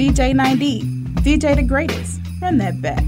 DJ 9D, DJ the greatest. Run that back.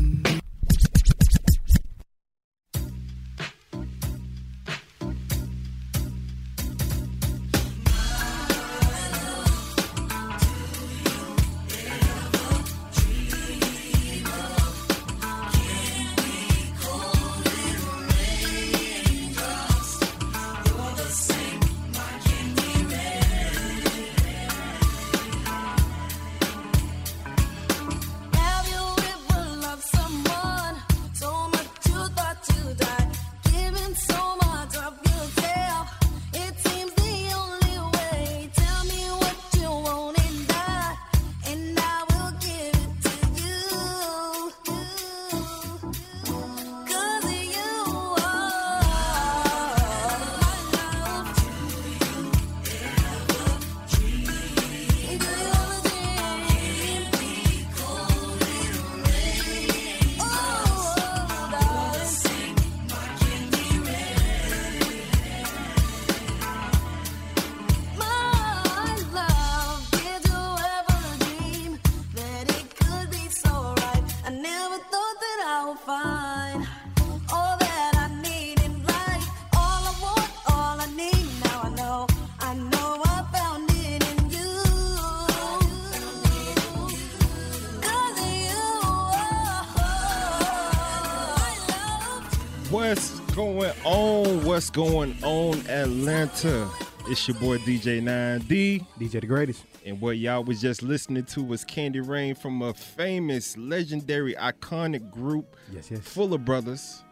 Going on, Atlanta? It's your boy DJ 9D. DJ the greatest. And what y'all was just listening to was Candy Rain from a famous, legendary, iconic group Yes, yes. full of brothers.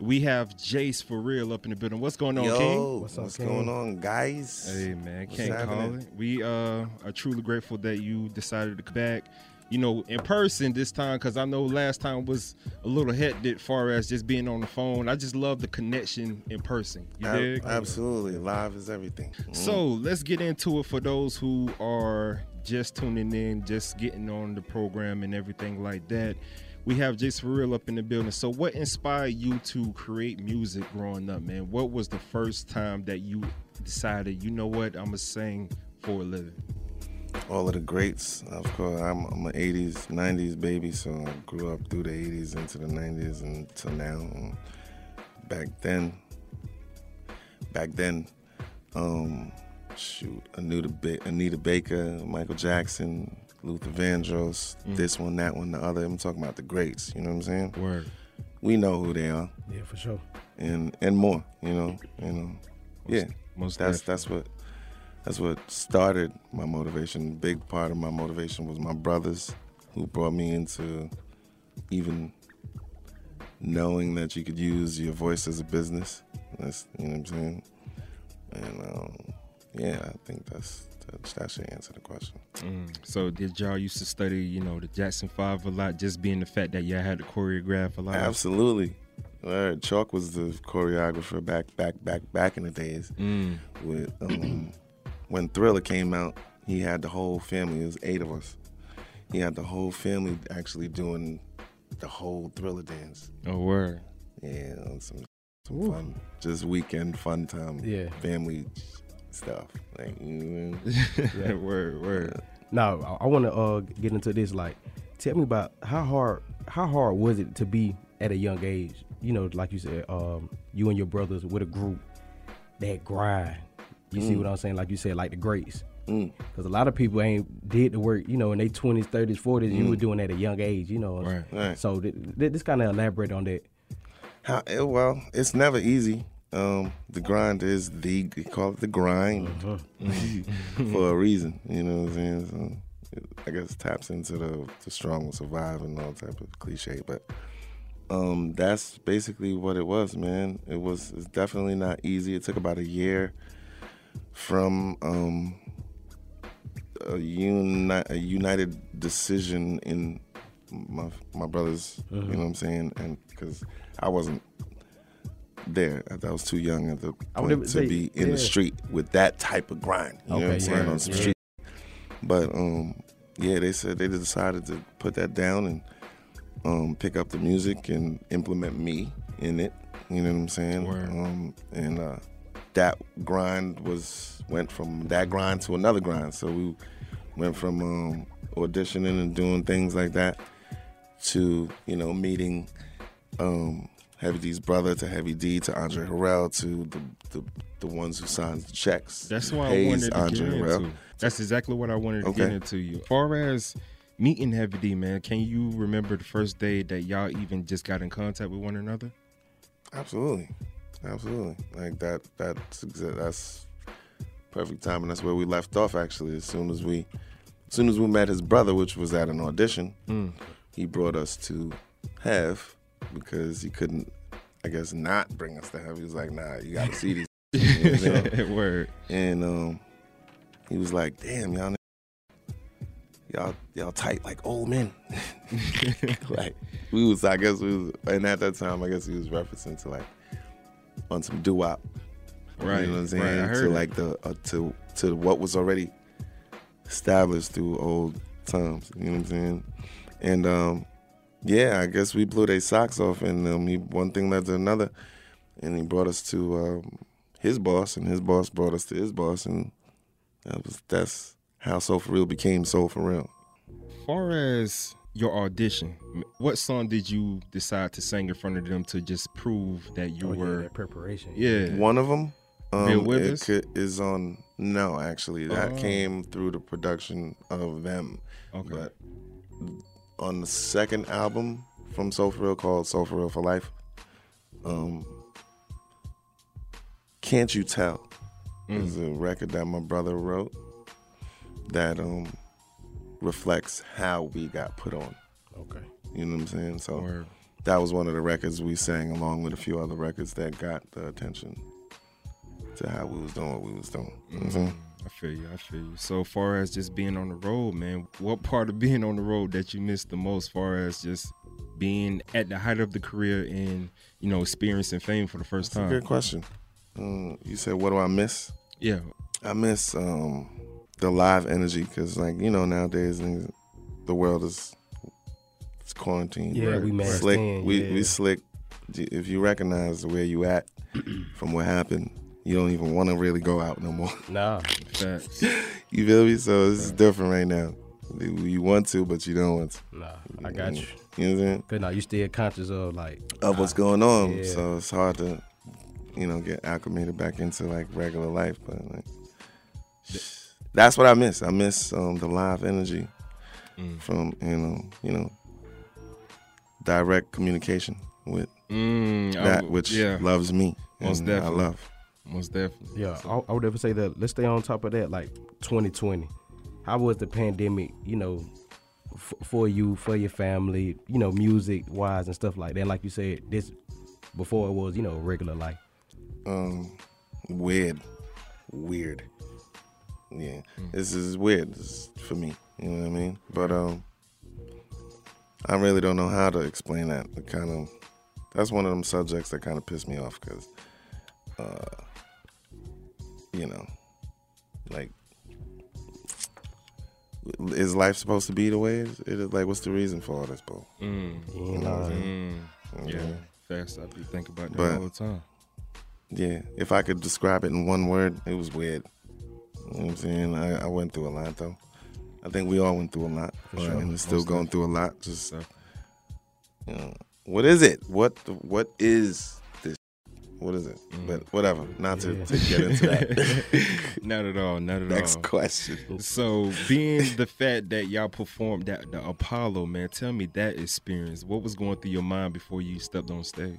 We have Jace for real up in the building. What's going on, Yo, King? what's, What's up, going on, guys? Hey man, What's can't call it. We uh are truly grateful that you decided to come back. You know, in person this time because I know last time was a little hectic far as just being on the phone. I just love the connection in person. You Ab- absolutely, live is everything. Mm. So let's get into it for those who are just tuning in, just getting on the program and everything like that. We have Jace for real up in the building. So, what inspired you to create music growing up, man? What was the first time that you decided, you know what, I'm gonna sing for a living? All of the greats, of course. I'm, I'm an '80s, '90s baby, so I grew up through the '80s into the '90s until now. And back then, back then, um, shoot, Anita, ba- Anita Baker, Michael Jackson, Luther Vandross, this one, that one, the other. I'm talking about the greats. You know what I'm saying? Word. We know who they are. Yeah, for sure. and and more. You know, you know, yeah. most that's definitely. that's what that's what started my motivation. Big part of my motivation was my brothers who brought me into even knowing that you could use your voice as a business. That's you know what I'm saying. And um, yeah, I think that's that, should answer the question. Mm. So, did y'all used to study, you know, the Jackson Five a lot, just being the fact that y'all had to choreograph a lot? Absolutely. Word. Chalk was the choreographer back back back back in the days. Mm. with um, when Thriller came out, he had the whole family. It was eight of us. He had the whole family actually doing the whole Thriller dance. Oh, word. Yeah, some some fun, just weekend fun time. Yeah. family stuff. Like, you know, Yeah. word, word. Now, I, I want to uh, get into this. Like, tell me about how hard how hard was it to be at a young age? You know, like you said, um, you and your brothers with a group that grind. You see what I'm saying? Like you said, like the greats. Mm. Because a lot of people ain't did the work, you know, in their 20s, 30s, 40s. You were doing that at a young age, you know. Right. Right. So th- th- this kind of elaborate on that. How, eh, well, it's never easy. Um, the grind is the call it the grind for a reason. You know what I'm saying? So it, I guess taps into the the strong will survive and all type of cliche, but um, that's basically what it was, man. It was it's definitely not easy. It took about a year from um, a, uni- a united decision in my my brothers. You know what I'm saying? And because I wasn't there, I was too young at the point to say- be in the street with that type of grind. You know what I'm saying? yeah, On some yeah. street. But um, yeah, they said they decided to put that down and um, pick up the music and implement me in it. You know what I'm saying? Um, and uh, that grind was went from that grind to another grind. So we went from um, auditioning and doing things like that to you know meeting um, Heavy D's brother to Heavy D to Andre Harrell to the the, the ones who signed the checks. That's why I wanted to Andre get Harrell. into. That's exactly what I wanted to get into. You. As far as meeting Heavy D, man, can you remember the first day that y'all even just got in contact with one another? Absolutely, absolutely. Like that. That's that's perfect time, and that's where we left off. Actually, as soon as we, as soon as we met his brother, which was at an audition, Mm. he brought us to Have because he couldn't, I guess, not bring us to Have. He was like, "Nah, you got to see these." You know? Word. and um, he was like, "Damn, y'all, y'all, y'all tight like old men." like we was, I guess we was, and at that time, I guess he was referencing to like on some doo wop, Right. You know what I'm saying? Right. To like the uh, to to what was already established through old times. You know what I'm saying? And um, yeah, I guess we blew their socks off, and um, he, one thing led to another, and he brought us to um, his boss, and his boss brought us to his boss, and that was that's how Soul for Real became Soul for Real. far as your audition, what song did you decide to sing in front of them to just prove that you Oh, yeah, were? that preparation. Yeah. One of them Bill um, Withers? it could, is on. No, actually, that Oh. came through the production of them. Okay. But on the second album from Soul for Real called Soul for Real for Life, um, Can't You Tell Mm. is a record that my brother wrote that um, reflects how we got put on. Okay. You know what I'm saying? So Word. that was one of the records we sang along with a few other records that got the attention to how we was doing what we was doing. You know I'm? I feel you. I feel you. So far as just being on the road, man, what part of being on the road that you missed the most? Far as just being at the height of the career and you know experiencing fame for the first That's a time. good question. Um, you said, what do I miss? Yeah. I miss um, the live energy because, like, you know, nowadays the world is it's quarantined. Yeah, we masked slick. in, we yeah. we slick. If you recognize where you at from what happened, you don't even want to really go out no more. Nah. Facts. you feel me? So this is different right now. You want to, but you don't want to. Nah. I got mm-hmm. you. You know what I'm saying? Cause now you still conscious of like Of what's going on. Yeah. So it's hard to, you know, get acclimated back into like regular life. But like, that's what I miss. I miss um, the live energy Mm. from you know, you know, direct communication with Mm, that w- which yeah, loves me. Most and I definitely. love. most definitely. Yeah, I, I would ever say that. Let's stay on top of that. Like 2020, how was the pandemic? You know, f- for you, for your family, you know, music wise and stuff like that. Like you said, this before it was, you know, regular life. Um, weird, weird. Yeah, this is weird this is for me. You know what I mean? But um, I really don't know how to explain that. It kind of that's one of them subjects that kind of piss me off because, uh, you know, like. Is life supposed to be the way it is? It is like, what's the reason for all this, bro? Mm, You ain't lying. mm, yeah. Facts. I be thinking about that But- all the time. Yeah, if I could describe it in one word, it was weird. You know what I'm saying? I, I went through a lot though. I think we all went through a lot, For right? sure. and we're still Most going through a lot. Just So you know, what is it? What what is this? What is it? Mm. But whatever. Not to, Yeah. to get into that. not at all. Not at Next all. question. So, being the fact that y'all performed that the Apollo, man, tell me that experience. What was going through your mind before you stepped on stage?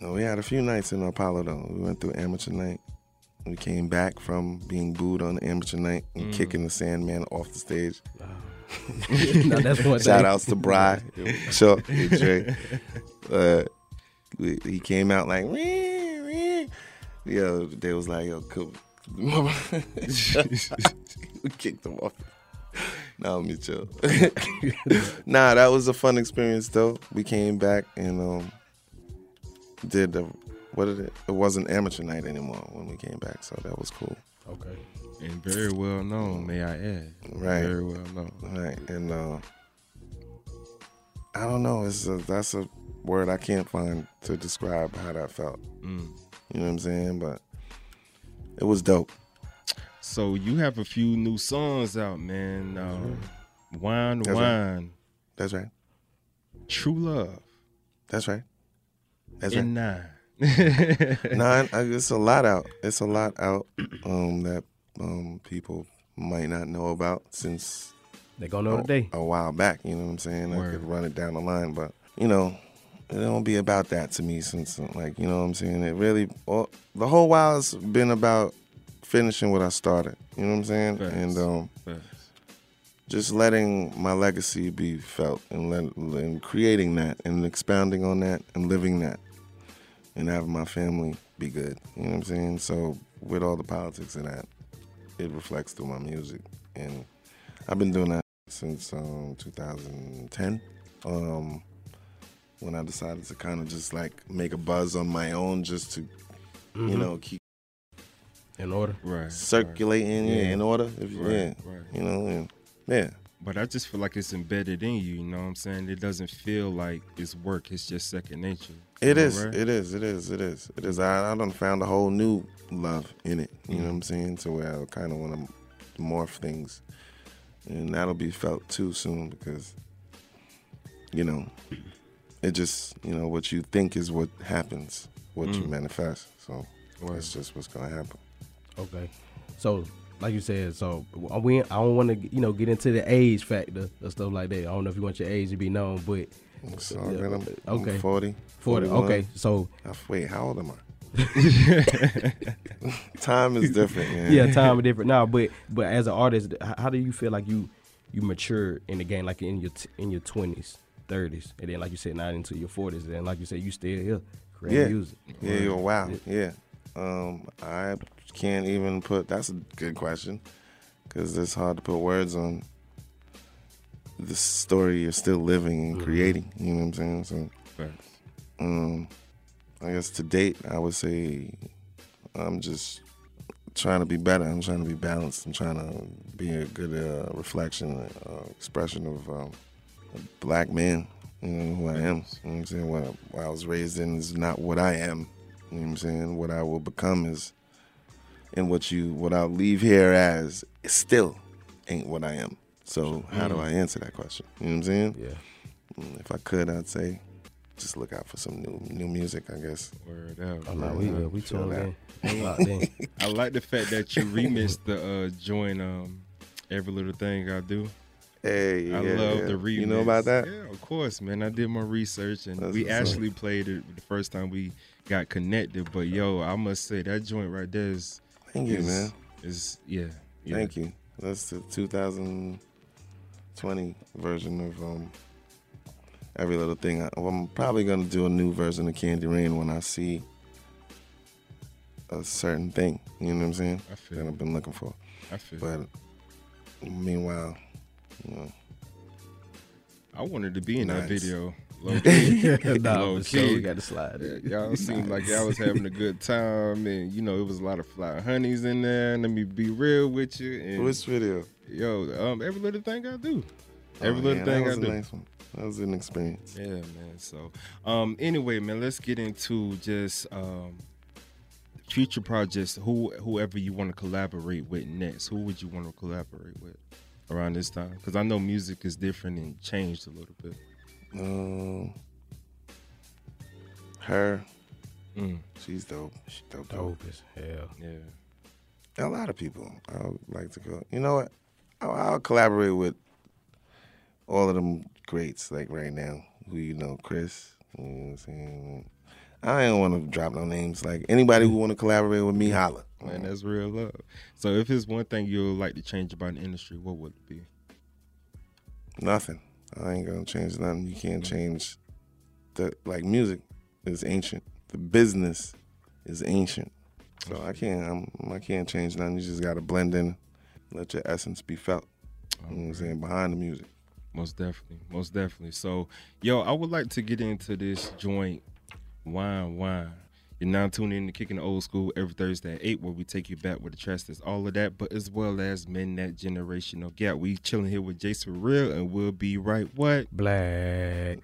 No, we had a few nights in Apollo though. We went through amateur night. We came back from being booed on the amateur night and Mm. kicking the Sandman off the stage. now that's one Shout outs to Bry, Chuck, and Dre. Uh, we- he came out like, "Wee, wee." yo, they was like, yo, could, we kicked him off. Now let me chill. nah, that was a fun experience though. We came back and um did the what did it? It wasn't amateur night anymore when we came back, so that was cool. Okay. And very well known, may I add. Right. Very well known. Right, and uh I don't know. It's a, that's a word I can't find to describe how that felt. Mm. You know what I'm saying? But it was dope. So you have a few new songs out, man. Um, Wine, That's right. Wine, That's right. True Love, That's right. That's right. and Nine. Nine. I, it's a lot out. It's a lot out um, that um, people might not know about since They gonna know today. a while back. You know what I'm saying? I could run it down the line, but you know, it don't be about that to me. Since like you know what I'm saying, it really all, the whole while has been about finishing what I started. You know what I'm saying? Facts. And um, just letting my legacy be felt and let, and creating that and expounding on that and living that and having my family be good. You know what I'm saying? So with all the politics of that, it reflects through my music, and I've been doing that since um, 2010. Um, when I decided to kind of just like make a buzz on my own, just to you know keep In order. Right. circulating Yeah. yeah. in order. If Right. yeah, Right. you know, and yeah. But I just feel like it's embedded in you. You know what I'm saying? It doesn't feel like it's work. It's just second nature. It You know, is. right? It is. It is. It is. It is. I, I done found a whole new love in it. You know what I'm saying? So where I kind of want to morph things, and that'll be felt too soon because, you know, it just you know what you think is what happens, what you Mm. manifest. So Word. that's just what's gonna happen. Okay. So, like you said, so uh, we I don't want to you know get into the age factor or stuff like that. I don't know if you want your age to be known, but all Yeah, good. I'm, okay. I'm 40. for the 41. okay. So I- wait, how old am I? Time is different. Man. yeah, time is different now. But but as an artist, how do you feel like you you mature in the game, like in your t- in your twenties, thirties, and then like you said, not into your forties, and like you said, you still here creating Yeah. music. Yeah, yeah, wow. Yeah. Um, I can't even put. That's a good question, because it's hard to put words on the story you're still living and creating. You know what I'm saying? So, um, I guess to date, I would say I'm just trying to be better. I'm trying to be balanced. I'm trying to be a good uh, reflection, uh, expression of um, a black man. You know who I am. You know what I'm saying? What I was raised in is not what I am. You know what I'm saying? What I will become is, and what you, what I'll leave here as, it still ain't what I am. So how do I answer that question? You know what I'm saying? Yeah. Mm, If I could, I'd say, just look out for some new new music. I guess. Word out. Oh no, we out. We Feel tuned that. in. In. I like the fact that you remixed the uh, joint um, every little thing I do. Hey, I yeah, love yeah. the remix. You know about that? Yeah, of course, man. I did my research and That's we what's up. actually played it the first time we got connected. But yo, I must say that joint right there is Thank you, man. is yeah. yeah. Thank you. That's the 2020 version of um, every little thing. I, I'm probably gonna do a new version of Candy Rain when I see a certain thing. You know what I'm saying? I feel That I've been looking for. I feel. But meanwhile, you know, I wanted to be in that video. Low key. nah, Low for sure, we key. got to slide it. y'all seemed like y'all was having a good time, and you know it was a lot of fly honeys in there. Let me be real with you, and which video? yo, um, every little thing I do, every Oh, little yeah, thing that I was do. nice one. That was an experience. Yeah, man. So, um, anyway, man, let's get into just um, future projects. Who, whoever you want to collaborate with next. Who would you want to collaborate with around this time? Because I know music is different and changed a little bit. Um, her, Mm, she's dope. She's dope. dope. Dope as hell. yeah. A lot of people. I would like to go. You know what? I'll, I'll collaborate with all of them greats like right now. Who you know, Chris. You know what I'm saying? I don't want to drop no names. Like anybody who want to collaborate with me, holla. Man, that's real love. So, if it's one thing you'd like to change about the industry, what would it be? Nothing. I ain't gonna change nothing. You can't mm. change the like music is ancient. The business is ancient. So I can't I'm, I can't change nothing. You just gotta blend in, let your essence be felt. You know what I'm saying behind the music. Most definitely, most definitely. So, yo, I would like to get into this joint, wine, wine. You're now tuning in to Kicking the Old School every Thursday at 8, where we take you back with the trust that's all of that, but as well as men that generational gap. We chilling here with Jason Real, and we'll be right what? Black.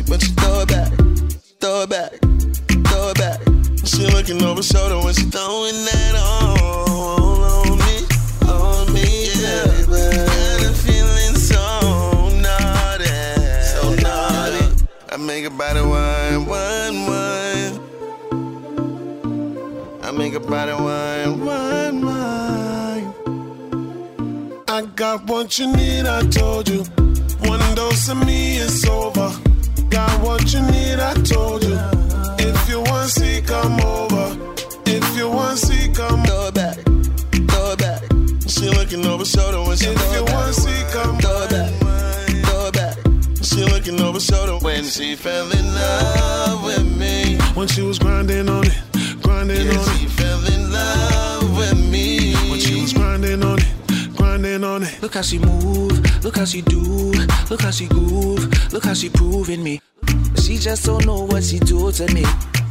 It, but she throw it back. Throw it back. Throw it back. She looking over shoulder when she throwing that on, on me, on me, yeah. Got a feeling so naughty, so naughty. I make her body wine, wine, wine. I make her body wine, wine, wine. I got what you need, I told you. One dose of me is over. Got what you need, I told you. If you want see, come over. If you want see, come throw it back, throw it back. She looking over shoulder when she if you want see, come throw it back, throw it back. She looking over shoulder when she fell in love with me. When she was grinding on it, grinding on it. She fell in love with me. When she was grinding on it, grinding on it. Look how she move, look how she do, look how she groove, look how she proving me. She just don't know what she do to me.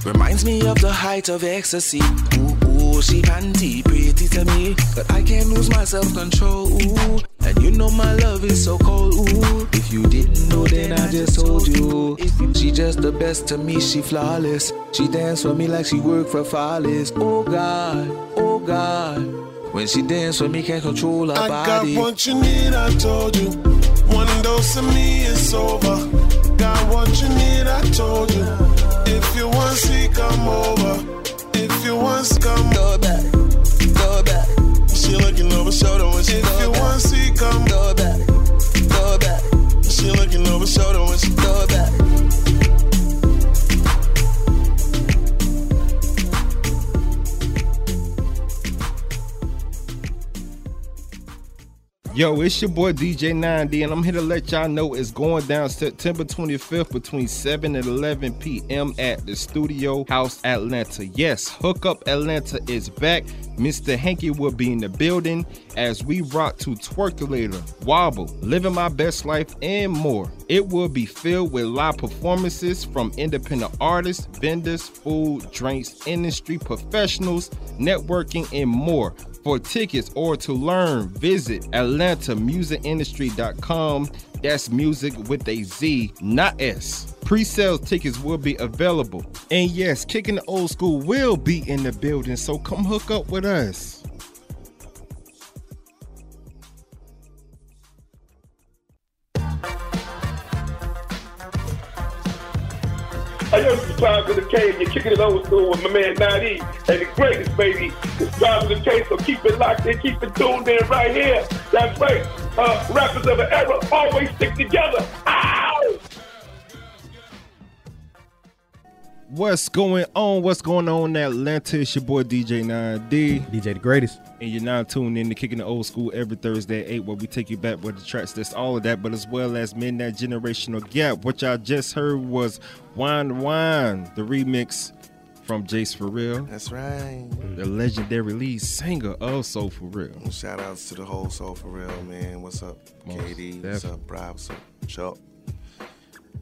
Reminds me of the height of ecstasy. Ooh, ooh, she panty pretty to me, but I can't lose my self control. Ooh, and you know my love is so cold. Ooh, if you didn't know, then I just told you. She just the best to me, she flawless. She dance for me like she work for Follies. Oh God, oh God. When she dance for me, can't control her I body. got what you need, I told you. One dose of me is over. Got what you need, I told you. If you want see, come over. If you want see, come it back, it back. She looking over shoulder when she if you want see, come it back, it back. She looking over shoulder when she it back. Yo, it's your boy DJ 9D, and I'm here to let y'all know it's going down September 25th between 7 and 11 p.m. at the Studio House Atlanta. Yes, Hookup Atlanta is back. Mr. Hanky will be in the building as we rock to Twerkulator, Wobble, Living My Best Life, and more. It will be filled with live performances from independent artists, vendors, food, drinks, industry professionals, networking, and more. For tickets or to learn, visit AtlantaMuzicIndustry.com. That's music with a Z, not S. Pre-sales tickets will be available. And yes, Kicking the Old School will be in the building, so come hook up with us. Yo, this is Drive to the K, and kicking it old school with my man 9E. And the greatest, baby, is Drive to the K, so keep it locked in, keep it tuned in right here. That's right. Uh, rappers of the era always stick together. Ow! What's going on? What's going on in Atlanta? It's your boy DJ 9D. DJ the greatest. And you're now tuned in to Kicking the Old School every Thursday at 8, where we take you back with the tracks. That's all of that, but as well as Men That Generational Gap. What y'all just heard was Wine Wine, the remix from Jace For Real, That's right. the legendary lead singer of Soul For Real. Shout outs to the whole soul for real, man. What's up, Most KD? What's up, Bri? What's up, Chuck?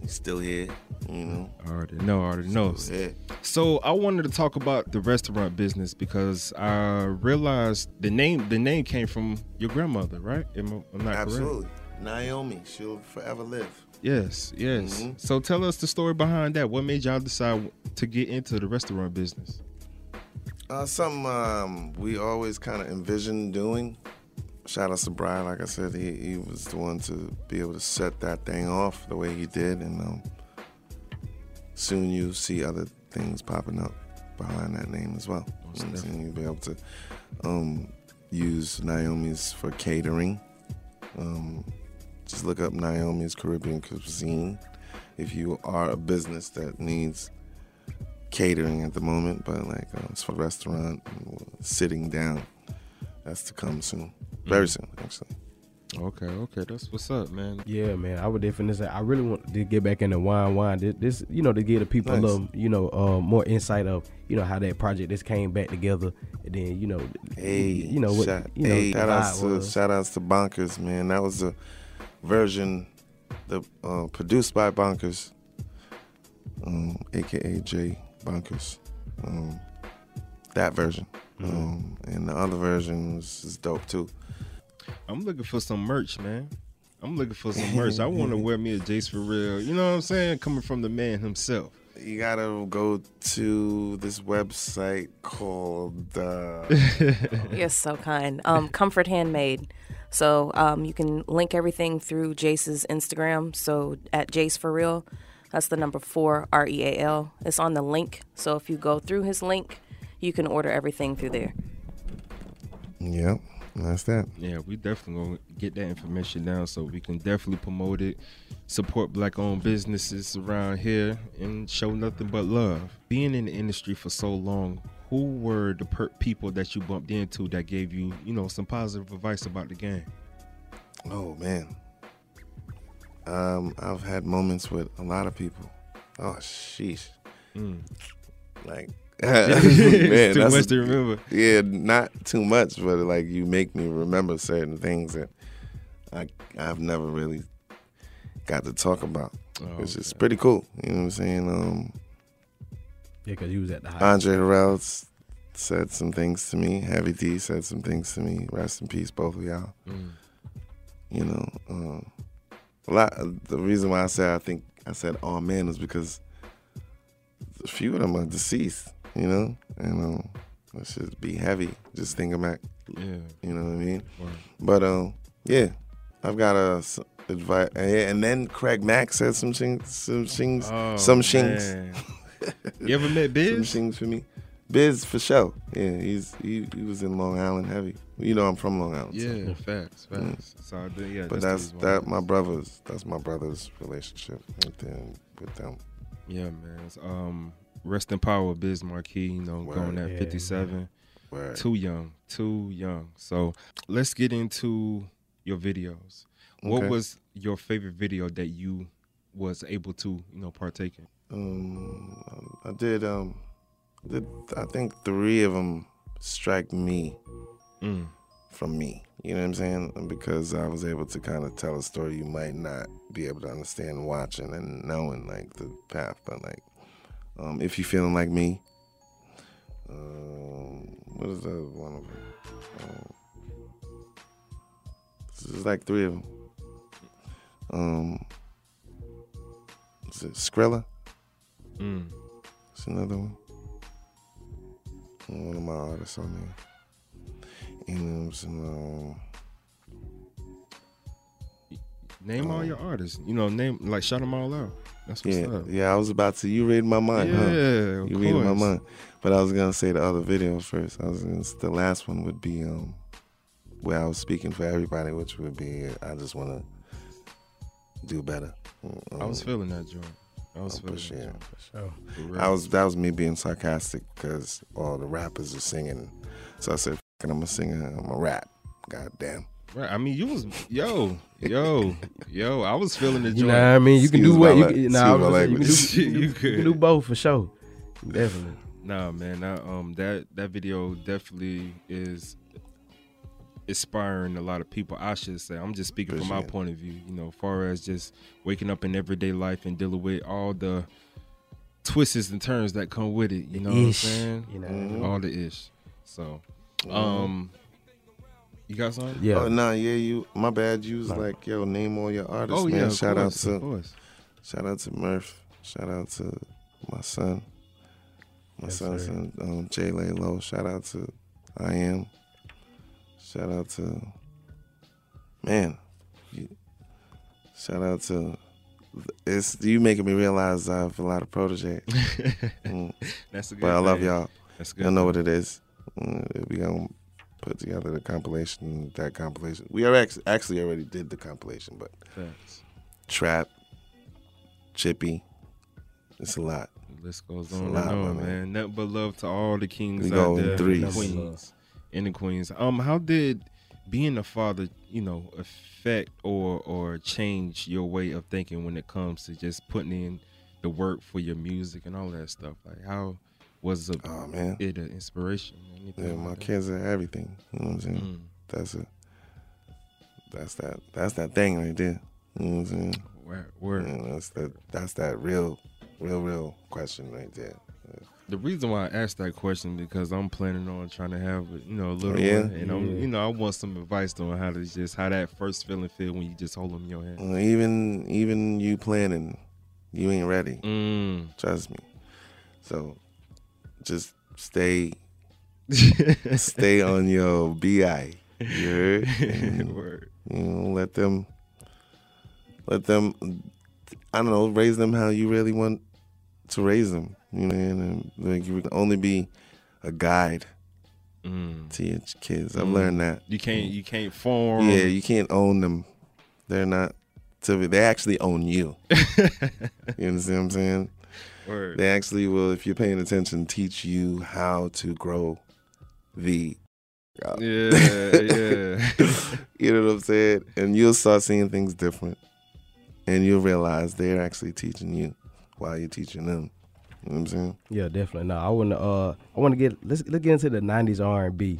He's still here, you know. I already know, I already know. So I wanted to talk about the restaurant business because I realized the name the name came from your grandmother, right? Am I, am not correct? Absolutely. Naomi, she'll forever live. Yes, yes. Mhm. So tell us the story behind that. What made y'all decide to get into the restaurant business? Uh, something um, we always kind of envisioned doing. Shout out to Brian, like I said, he, he was the one to be able to set that thing off the way he did, and um, soon you see other things popping up. behind that name as well. You know what I'm saying? You'll be able to um, use Naomi's for catering. Um, just look up Naomi's Caribbean Cuisine if you are a business that needs catering at the moment, but like uh, it's for restaurant, sitting down. That's to come soon, very soon actually. Okay, okay, that's what's up, man. Yeah, man. I would definitely say I really want to get back into wine, wine. This, this you know, to give the people a little, you know, uh, more insight of, you know, how that project just came back together, and then, you know, Hey, you know what, shout, you know, hey, shout outs to was. shout outs to Bonkers, man. That was a version, the uh, produced by Bonkers, um, aka J Bonkers. Um, that version, Mm-hmm. um, and the other version was is dope too. I'm looking for some merch, man. I'm looking for some merch. I want to wear me a Jace for real. You know what I'm saying? Coming from the man himself. You gotta go to this website called. Uh, You're so kind. Um, Comfort Handmade. So um, you can link everything through Jace's Instagram. So at Jace for real, that's the number four R E A L. It's on the link. So if you go through his link, you can order everything through there. yep, that's that. Yeah, we definitely gonna get that information down so we can definitely promote it, support black-owned businesses around here, and show nothing but love. Being in the industry for so long, who were the per- people that you bumped into that gave you, you know, some positive advice about the game? Oh man. Um, I've had moments with a lot of people. Oh sheesh. Like man, too that's much a- to remember. Yeah, not too much, but like you make me remember certain things that I I've never really got to talk about. Oh, Which is pretty cool. You know what I'm saying? Um Yeah, because you was at the high. Andre Harrell said some things to me. Heavy D said some things to me. Rest in peace, both of y'all. Mm. You know, um, a lot. The reason why I said I think I said all men is because a few of them are deceased. You know, and um, it should be heavy. Just thinking back. Yeah. You know what I mean? Word. But um, yeah, I've got a advice. And then Craig Mack said some things, some things, Oh, some things. you ever met Biz? some things for me. Biz for sure. Yeah, he's he, he was in Long Island heavy. You know I'm from Long Island. so- Yeah, facts, facts. So I did- yeah, But that's that's the reason that my brothers. That's my brother's relationship with them. With them. Yeah, man. It's, um, rest in power, Biz Markie. You know, going at Yeah, 57. Word. Too young, too young. So let's get into your videos. What was your favorite video that you was able to, you know, partake in? Um, I did. Um, did I think three of them strike me Mm. from me. You know what I'm saying? Because I was able to kind of tell a story you might not be able to understand watching and knowing like the path. But like, um, if you feeling like me, um, what is the one of them? Um, this is like three of them. Um, is it Skrilla? Mm. It's another one. One of my artists on there. And um, some, um, Name all Um, your artists. You know, name like shout them all out. That's what's yeah, up. yeah. I was about to. You read my mind, yeah, huh? of You read my mind. But I was gonna say the other video first. I was gonna, the last one would be um where I was speaking for everybody, which would be I just wanna do better. I was Um, feeling that joint. I was Oh, feeling for that joint. For real. I was that was me being sarcastic because all the rappers are singing. So I said, F- I'm a singer, I'm a rap. God damn. Right. I mean, you was yo, yo, yo. I was feeling the joy. You know what I mean? You can do what you can, nah, I was excuse my gonna say, you, can do, language. you, can do, You you can do both for sure. Definitely. Nah, man. That, um, that that video definitely is inspiring a lot of people. I should say. I'm just speaking from my it. point of view. You know, far as just waking up in everyday life and dealing with all the twists and turns that come with it. You know what I'm saying? You know. Mhm. All the ish. So, um, you got something? Yeah. Oh no, yeah, you. My bad. You was Nah. like, yo, name all your artists, Oh man. yeah, of shout course, out to, course. shout out to Murph. Shout out to my son. My Yes, son, sir. son um, Jay Lay Low. Shout out to I am. Shout out to man. you- Shout out to it's you making me realize I have a lot of protege. Mm. That's a good. But I love thing. y'all. That's good. Y'all know what it is. Mm, We gonna put together the compilation. That compilation. We are ex- actually already did the compilation, but Facts. trap, chippy, it's a lot. The list goes It's a on and lot, my on, man. man. Nothing but love to all the kings We out go in there, threes. the queens, and the queens. Um, how did being a father, you know, affect or or change your way of thinking when it comes to just putting in the work for your music and all that stuff? Like, how was it, Oh man, it an inspiration? Anything yeah, like my that? kids are everything. You know what I'm saying? Mm, That's a that's that that's that thing right there. You know what I'm saying? word, word. Yeah, that's that that's that real, real, real question right there. The reason why I asked that question because I'm planning on trying to have you know a little Yeah? one, and I'm you know I want some advice on how to just how that first feeling feel when you just hold them in your hand. Even even you planning, you ain't ready. Mm. Trust me. So just stay stay on your bi. You heard? And, Word. you know, let them let them I don't know, raise them how you really want to raise them. You know, and like you can only be a guide Mm. to your kids. I've Mm. learned that. You can't you can't form. Yeah, you can't own them. They're not to be, they actually own you. you understand what I'm saying? Word. They actually will, if you're paying attention, teach you how to grow the. Yeah, yeah. you know what I'm saying? And you'll start seeing things different. And you'll realize they're actually teaching you while you're teaching them. You know what I'm saying? Yeah, definitely. No, I want to. Uh, I want to get let's let's get into the '90s R&B,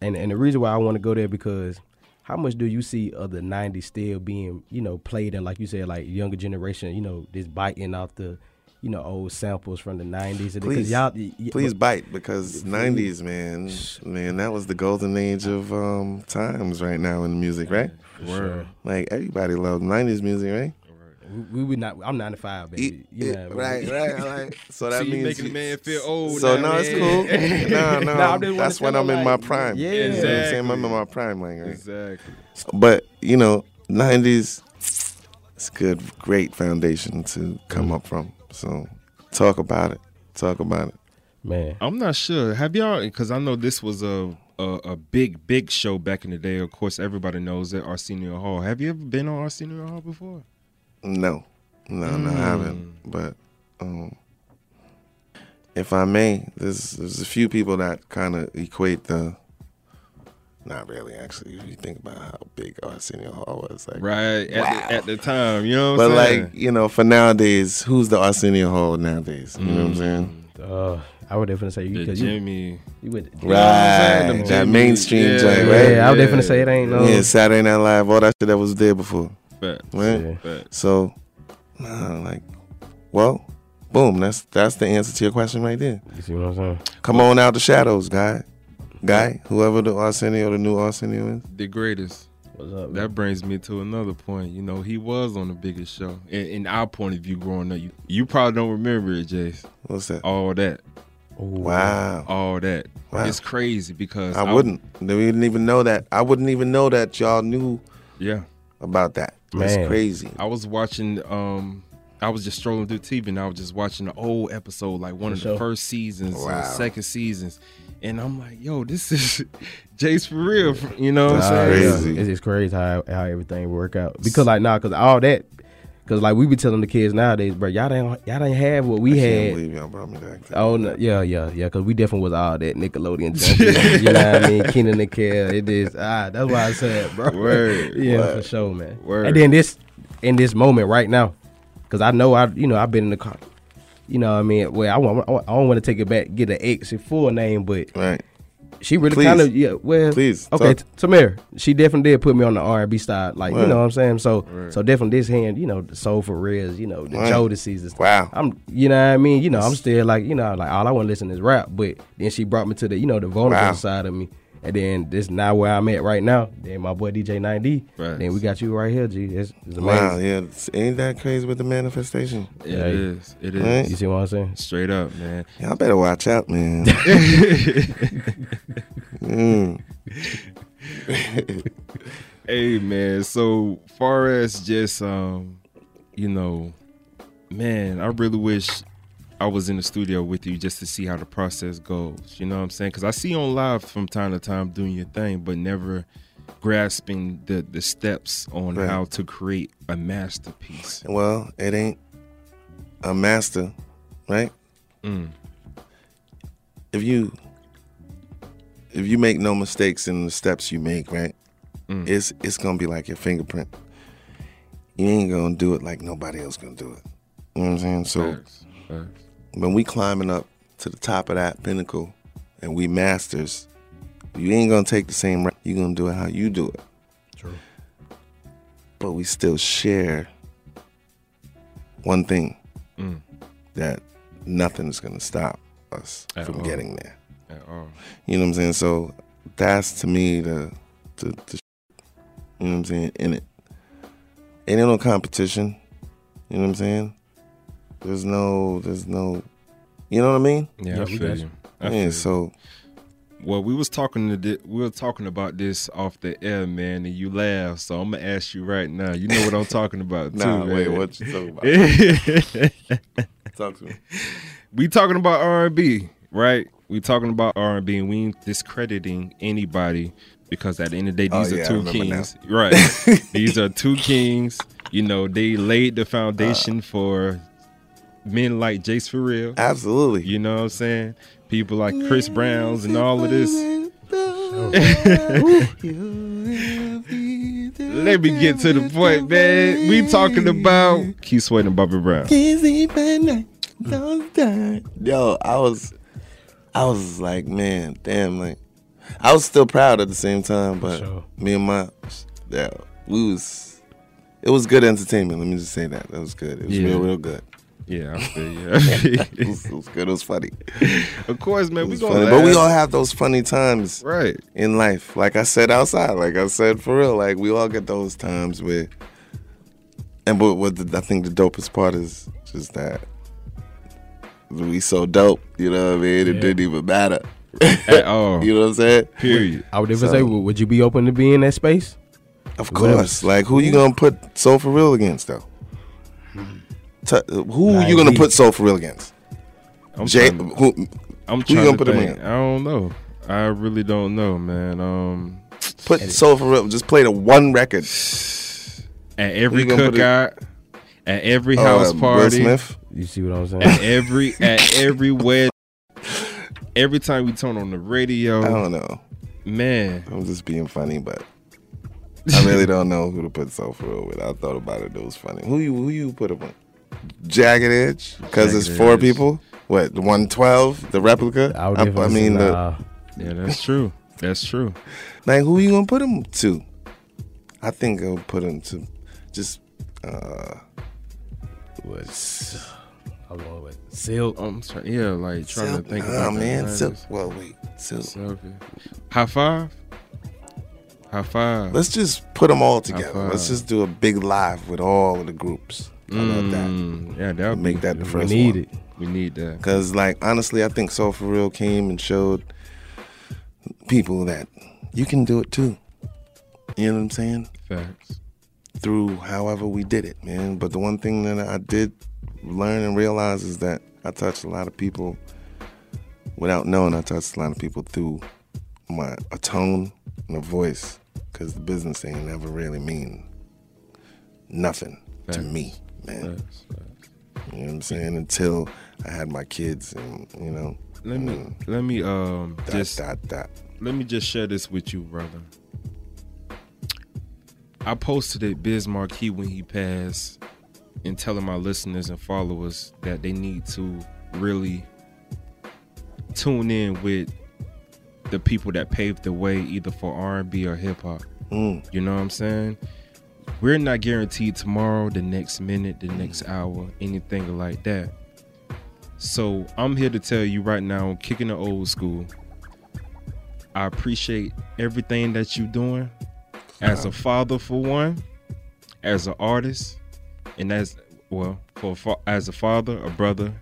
and and the reason why I want to go there because how much do you see of the '90s still being you know played in like you said like younger generation you know just biting off the you know old samples from the '90s and because Please, y'all y- y- Please bite because '90s, man, man, that was the golden age of um, times right now in music, right? Word. Like everybody loved '90s music, right? we, we would not. I'm 95, baby. It- you it- know what I right, right, right. So that See, you means making a man feel old So now, no, it's cool. no, no, Nah, that's when I'm tell in my prime. yeah. You know what I'm saying? I'm in Exactly. my prime, like, right? Exactly. But you know, '90s, it's a good, great foundation to come up from. So talk about it. Talk about it. man. I'm not sure. Have y'all? Because I know this was a, a a big big show back in the day. Of course, everybody knows it. Arsenio Hall. Have you ever been on Arsenio Hall before? No, no, no, I Mm. haven't. But um, if I may, there's there's a few people that kind of equate the. Not really, actually. If you think about how big Arsenio Hall was, like, Right at, Wow. the, at the time, you know. What but I'm saying? like you know, for nowadays, who's the Arsenio Hall nowadays? You know what I'm saying? Uh, I would definitely say you because you, Jimmy. you would. know what I'm? Right, Them that Jimmy- mainstream yeah, joint, right? Yeah, I would definitely say it ain't no. Yeah, Saturday Night Live, all that shit that was there before, But, right? Yeah. but So, nah, like, well, boom, that's that's the answer to your question right there. You see what I'm saying? Come on out the shadows, guy. Guy, whoever the Arsenio, or the new Arsenio is. the greatest. What's up? That brings me to another point. You know, he was on the biggest show. In, in our point of view, growing up, you, you probably don't remember it, Jace. What's that? All that, Wow. all that. Wow. It's crazy because I wouldn't. We didn't even know that. I wouldn't even know that y'all knew Yeah, about that. That's Man. crazy. I was watching. Um, I was just strolling through TV and I was just watching the old episode, like one of sure. the first seasons, or Wow. second seasons, and I'm like, yo, this is Jace for real. You know what I'm saying? crazy. It's just crazy how how everything work out. Because like nah, cause all that, cause like we be telling the kids nowadays, bro, y'all didn't y'all didn't have what we I can't had. believe y'all brought me back. Oh no, yeah, yeah, yeah. Cause we definitely was all that Nickelodeon junkies. you know what I mean? Kenan and Kel. It is ah, that's why I said, bro. Word. yeah, Word. for sure, man. Word. And then this in this moment right now, cause I know I you know I've been in the car. You know what I mean? Well, I want I don't want to take it back, get an ex full name, but Right. she really kind of yeah. Well, Please, Okay, t- Tamir, she definitely did put me on the R and B style, like you know what I'm saying. So Right. so definitely this hand, you know, the Soul for Riz, you know, the Right. Jodeci's and stuff. Wow. I'm, you know what I mean. You know, I'm still like, you know, like all I want to listen is rap. But then she brought me to the, you know, the vulnerable Wow. side of me. And then this is not where I'm at right now. Then my boy DJ 9D. Right. Then we got you right here, G. It's, it's amazing. Wow, yeah. it's- Ain't that crazy with the manifestation? It Yeah. is. It is. Right. You see what I'm saying? Straight up, man. Y'all better watch out, man. mm. Hey man, so far as just um, you know, man, I really wish I was in the studio with you just to see how the process goes. You know what I'm saying? Because I see you on live from time to time doing your thing, but never grasping the the steps on Right. how to create a masterpiece. Well, it ain't a master, right? Mm. If you if you make no mistakes in the steps you make, right? Mm. It's it's gonna be like your fingerprint. You ain't gonna do it like nobody else gonna do it. You know what I'm saying? So. When we climbing up to the top of that pinnacle and we masters, you ain't gonna take the same route. You're gonna do it how you do it. True. But we still share one thing Mm. that nothing is gonna stop us At from all. getting there. At all. You know what I'm saying? So that's to me the the, the you know what I'm saying in it. Ain't no competition. You know what I'm saying? There's no there's no you know what I mean? Yeah, Yeah, I we feel got you. you. I yeah, feel you. so Well, we was talking to thi- we were talking about this off the air, man, and you laughed. So I'm gonna ask you right now. You know what I'm talking about, too. Nah, wait, man. what you talking about? Talk to me. we talking about R&B, right? We talking about R&B, and we ain't discrediting anybody because at the end of the day, Oh, these yeah, are two remember now. kings, right? these are two kings. You know, they laid the Uh. foundation for men like Jase for real. Absolutely. You know what I'm saying? People like Chris Browns and all of this. Let me get to the point, man. We talking about Keith Sweat and Bobby Brown. Yo, I was, I was like, man, damn, like, I was still proud at the same time, but Sure. me and my, yeah, we was, it was good entertainment. Let me just say that that was good. It was Yeah. real, real good. Yeah, I feel you. I feel you. It was, it was good. It was funny. of course, man. We was gonna funny. But we all have those funny times right. in life. Like I said outside, like I said for real, like we all get those times where, and but what the, I think the dopest part is just that we so dope. You know what I mean? It Yeah. didn't even matter. At all. You know what I'm saying? Period. I would even So- say, would would you be open to be in that space? Of Whatever. course. Like who you gonna put Soul for Real against though? T- who Like you gonna me. put Soul for Real against? I'm Jay, trying, who, I'm who you trying gonna to put him think. in? I don't know. I really don't know, man. Um, put Soul for Real. Just play the one record. at every you gonna put it- cookout, at every Uh, house Will party, Smith. You see what I'm saying? at every at every wedding, every time we turn on the radio, I don't know. man. I'm just being funny, but I really don't know who to put Soul for Real with. I thought about it. It was funny. Who you who you put him on? Jagged Edge because it's four Edge. people. What one twelve, the replica? I would I, I mean, say, the, nah. Yeah, that's true. That's true. like who are you gonna put him to? I think I'll put him to just. uh was I'm going with Silk. I'm trying, yeah, like trying Silk- to think nah, about the man. 90s. Silk. Well, wait, Silk. Selfie. High five. High five. Let's just put them all together. Let's just do a big live with all of the groups. How love that? Mm, Yeah, that would Make be- that the first. We need one. it. We need that. Cause like honestly, I think Soul for Real came and showed people that you can do it too. You know what I'm saying? Facts. Through however we did it, man. But the one thing that I did learn and realize is that I touched a lot of people without knowing. I touched a lot of people through my a tone and a voice. Cause the business ain't never really mean nothing to me, man. You know what I'm saying? Until I had my kids and you know. Let me mm, let me um dot, just dot, dot. let me just share this with you, brother. I posted it Biz Markie when he passed and telling my listeners and followers that they need to really tune in with the people that paved the way either for R&B or hip hop. Mm. You know what I'm saying? We're not guaranteed tomorrow, the next minute, the next hour, anything like that. So I'm here to tell you right now, kicking the old school. I appreciate everything that you're doing as a father for one, as an artist, and as well for as a father, a brother,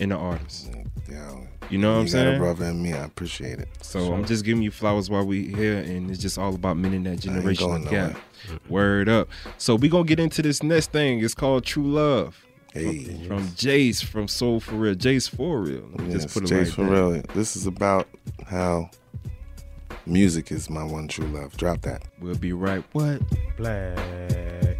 and an artist. Yeah, You know what I'm got a saying? brother and me. I appreciate it. So I'm just giving you flowers while we here, and it's just all about men in that I generation going gap. nowhere. Word up. So we gonna get into this next thing. It's called True Love. Hey, From Jase from Soul for Real. Jase for real. Let me yes, just put it Jase like for that. real. This is about how music is my one true love. Drop that. We'll be right. What? Black.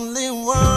Only one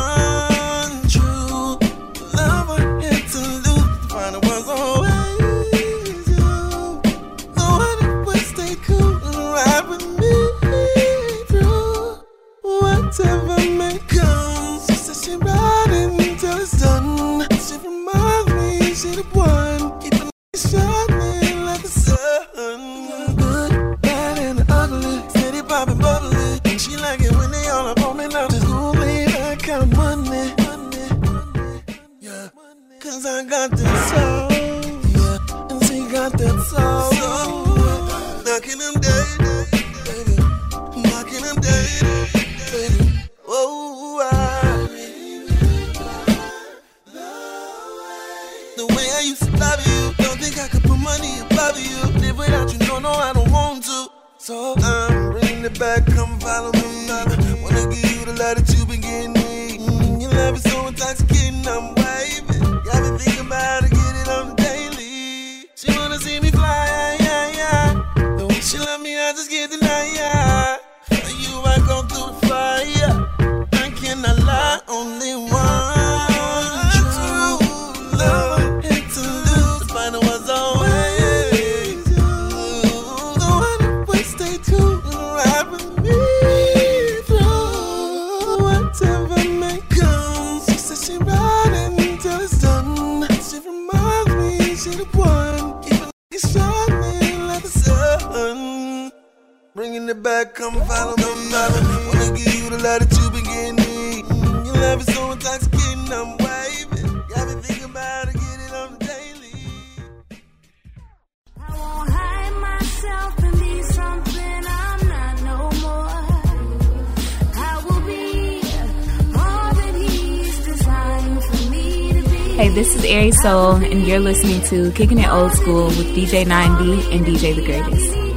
Hey, this is Aries Soul, and you're listening to Kicking It Old School with DJ 9D and DJ The Greatest.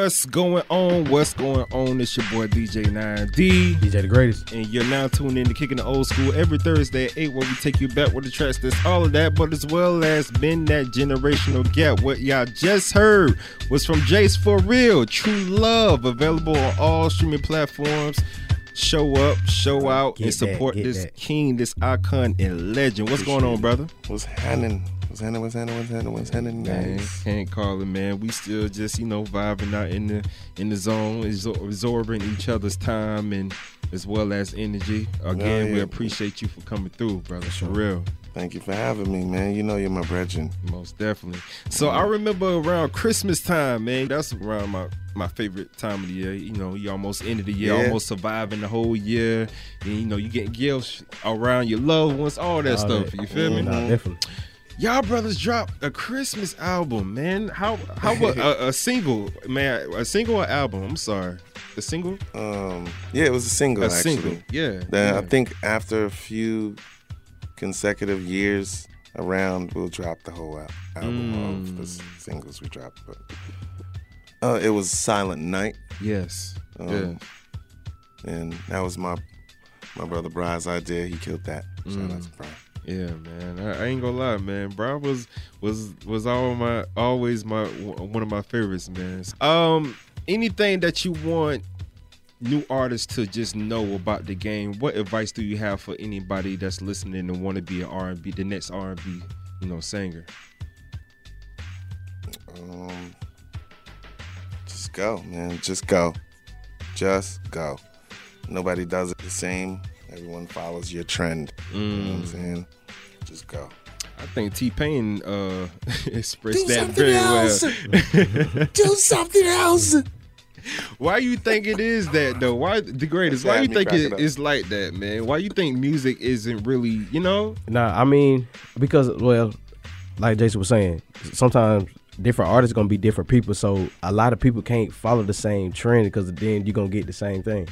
What's going on? What's going on? It's your boy DJ 9D. DJ the greatest. And you're now tuned in to Kicking the Old School every Thursday at 8 where we take you back with the tracks that's all of that, but as well as been that generational gap. What y'all just heard was from Jase For Real, True Love, available on all streaming platforms. Show up, show out, Get and support that, this that. king, this icon, and legend. What's going on, brother? What's happening? What's happening? What's happening? What's happening? What's happening? Man, Nice. can't call it, man. We still just, you know, vibing out in the in the zone, absorbing each other's time and as well as energy. Again, Yeah, we appreciate you for coming through, brother. For real, Thank you for having me, man. You know you're my brethren. most definitely. So I remember around Christmas time, man. That's around my my favorite time of the year. You know, you almost end of the year, Yeah. almost surviving the whole year, and you know, you getting gifts around your loved ones, all that All stuff. that. You feel me? Nah, definitely. Y'all brothers dropped a Christmas album, man. How how a, a single, man, a single or album? I'm sorry, a single, Um, yeah, it was a single a actually. single. Yeah, Then yeah. I think after a few consecutive years around, we'll drop the whole al- album of the Mm. singles we dropped. But uh, it was Silent Night, yes, um, yeah, and that was my my brother Brian's idea. He killed that. Mm. to Brian. Yeah, man. I, I ain't gonna lie, man. Bro was was was all my always my one of my favorites, man. Um, anything that you want new artists to just know about the game. What advice do you have for anybody that's listening and want to be an R&B, the next R&B, you know, singer? Um, just go, man. Just go. Just go. Nobody does it the same. Everyone follows your trend. You know what I'm saying? Just go. I think T Pain uh, expressed Do that something very else. well. Do something else. Why you think it is that though? Why the greatest? Why you think it, it's like that, man? Why you think music isn't really, you know? Nah, I mean because well, like Jason was saying, sometimes different artists gonna be different people, so a lot of people can't follow the same trend because then you're gonna get the same thing.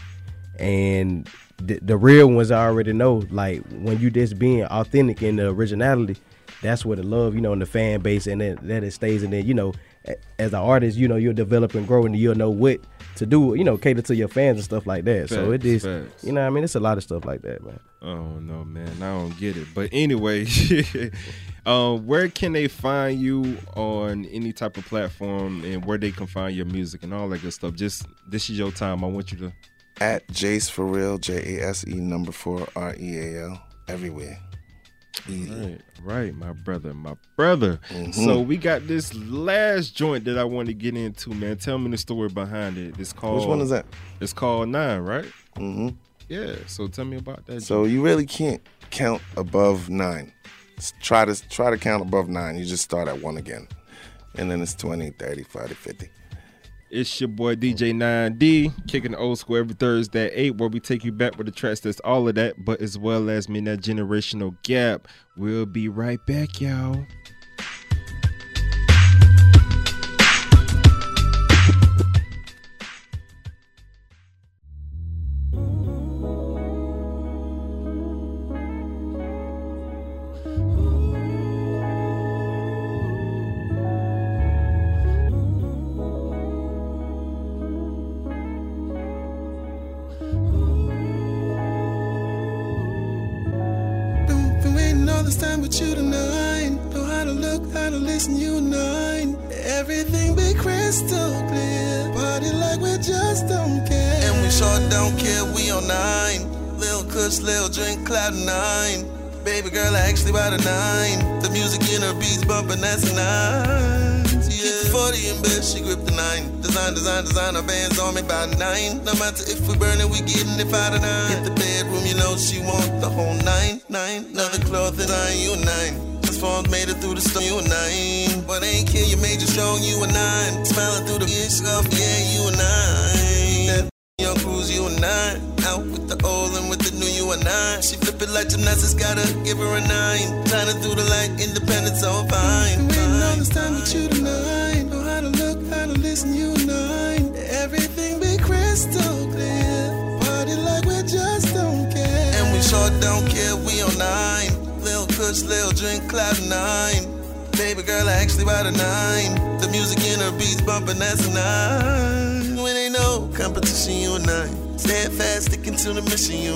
And the, the real ones I already know, like when you just being authentic in the originality, that's where the love, you know, and the fan base and then that it stays in there, you know, as an artist, you know, you'll develop and grow and you'll know what to do, you know, cater to your fans and stuff like that. so it Facts, facts. you know, what I mean, it's a lot of stuff like that, man. Oh no, man, I don't get it. But anyway, um, where can they find you on any type of platform, and where they can find your music and all that good stuff? Just this is your time. I want you to. At Jace for real, J A S E number four R E A L everywhere. Easy. Right, right, my brother, my brother. Mhm. So we got this last joint that I want to get into, man. Tell me the story behind it. It's called. Which one is that? It's called Nine, right? Mm-hmm. Yeah. So tell me about that. So you really can't count above nine. Try to try to count above nine. You just start at one again. And then it's 20, 30, 40, 50. It's your boy DJ 9D, kicking the old school every Thursday at 8, where we take you back with the tracks that's all of that, but as well as me that generational gap. We'll be right back, y'all.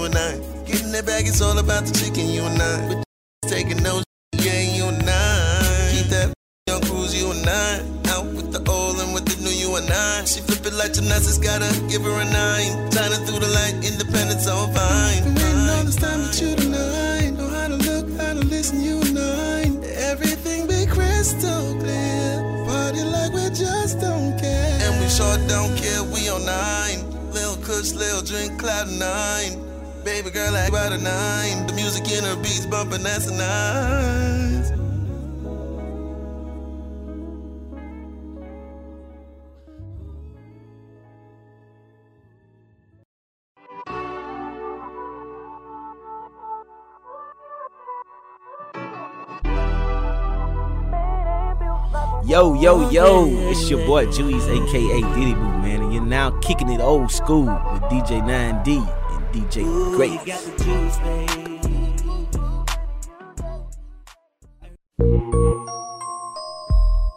You and I. Getting that bag, it's all about the chicken, you and I. With taking no yeah, you and I. Keep that young cruise, you and I. Out with the old and with the new, you and I. She flip it like gymnastics, gotta give her a nine. Shining through the light, independence on fine. Been waiting all this time with you tonight. Know how to look, how to listen, you and nine. Everything be crystal clear. Party like we just don't care. And we sure don't care, we on nine. Lil Kush, Lil Drink, Cloud nine. Baby girl, I about a nine. The music in her beats bumping, that's a nine. Yo, yo, yo, it's your boy Julius, aka Diddy Boo, man, and you're now kicking it old school with DJ 9D and DJ Great.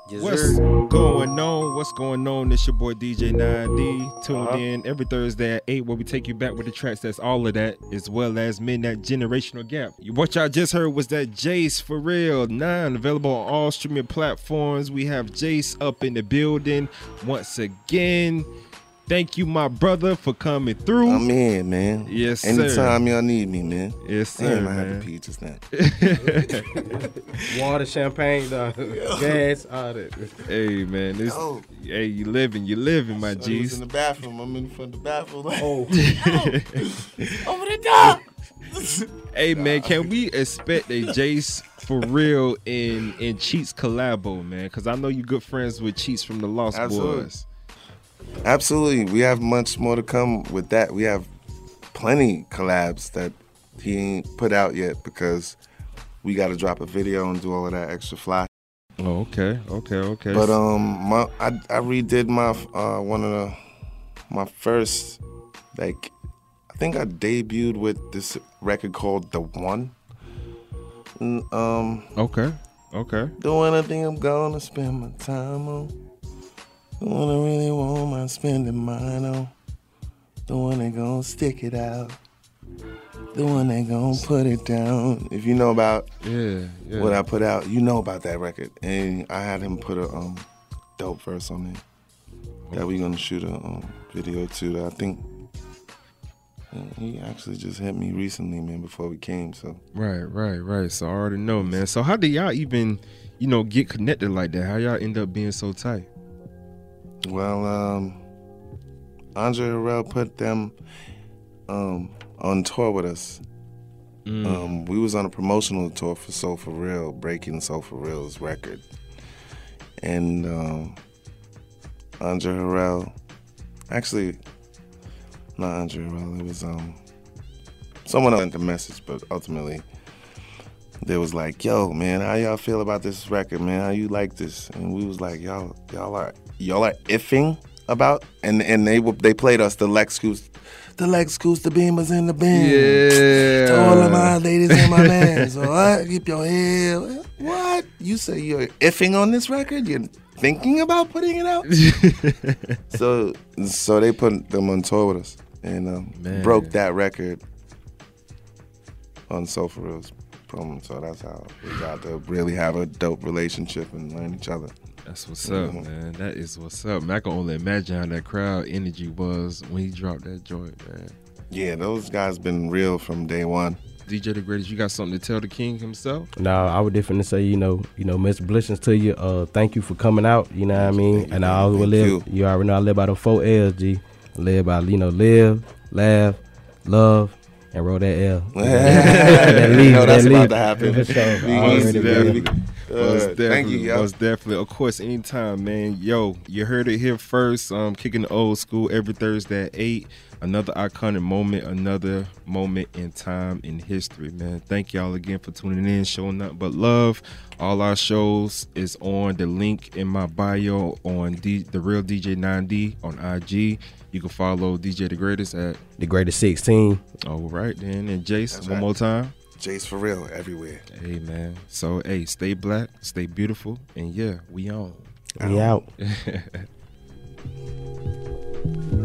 Yes, What's sir. going on? What's going on? It's your boy DJ 9D. Tuned Uh-huh. in every Thursday at 8 where we take you back with the tracks that's all of that, as well as Midnight Generational Gap. What y'all just heard was that Jase for real 9 available on all streaming platforms. We have Jase up in the building once again. Thank you, my brother, for coming through. I'm in, man. Yes, sir. Anytime y'all need me, man. Yes, sir. Damn, I had man. to pee just now. Water, champagne, uh, dog, gas, all that. Hey man, this Yo. hey you living, you living, my I was in the bathroom. I'm in front of the bathroom. Oh, Over the top! Hey man, can we expect a Jase for real in in Cheeks collabo, man? Because I know you're good friends with Cheeks from the Lost Absolutely. Boys. Absolutely, we have much more to come with that. We have plenty collabs that he ain't put out yet because we got to drop a video and do all of that extra fly. Oh, okay, okay, okay. But um, my I, I redid my uh one of the my first like I think I debuted with this record called The One. And, um, okay, okay. doing a thing I'm gonna spend my time on. The one I really want, I'm spending mine on. The one that gonna stick it out. The one that gonna put it down. If you know about Yeah, yeah. what I put out, you know about that record. And I had him put a um dope verse on it. That we gonna shoot a um, video to. That I think and he actually just hit me recently, man, before we came. So Right, right, right. So I already know, man. So how did y'all even, you know, get connected like that? How y'all end up being so tight? Well, um, Andre Harrell put them um, on tour with us. Mm. Um, we was on a promotional tour for Soul for Real, breaking Soul for Real's record, and um, Andre Harrell, actually, not Andre Harrell, it was um, someone else sent the message, but ultimately. They was like, "Yo, man, how y'all feel about this record, man? How you like this?" And we was like, "Y'all, y'all are, y'all are iffing about." And and they they played us the Lexus, the Lexus, the Beamers, and the band. Yeah. To all of my ladies and my man. So what? Keep your head. What? You say you're iffing on this record? You're thinking about putting it out? so so they put them on tour with us and um, broke that record on Soul for Real's promo. So that's how we got to really have a dope relationship and learn each other. That's what's up, Mhm. man. That is what's up. Man, I can only imagine how that crowd energy was when he dropped that joint, man. Yeah, those guys been real from day one. DJ the Greatest, you got something to tell the king himself? Now I would definitely say, you know, you know, Mr. Blessings to you. Uh, thank you for coming out. You know what I mean? and I always will live. You. already know I live by the four L's, G. I live by you know, live, laugh, love, and roll that L. that You leaves, know that's that about to happen. For sure. We Already, easy, brother. baby. Most Uh, definitely, thank you, yo. most definitely. Of course, anytime, man. Yo, you heard it here first. Um, kicking the old school every Thursday at eight. Another iconic moment, another moment in time in history, man. Thank y'all again for tuning in, showing up. But love, all our shows is on the link in my bio on D, the real DJ 9D on IG. You can follow DJ the Greatest at the Greatest 16. All right, then. And Jase, That's one right. more time. Jase for real everywhere. Hey man. So hey, stay black, stay beautiful, and yeah, we on. We out. Every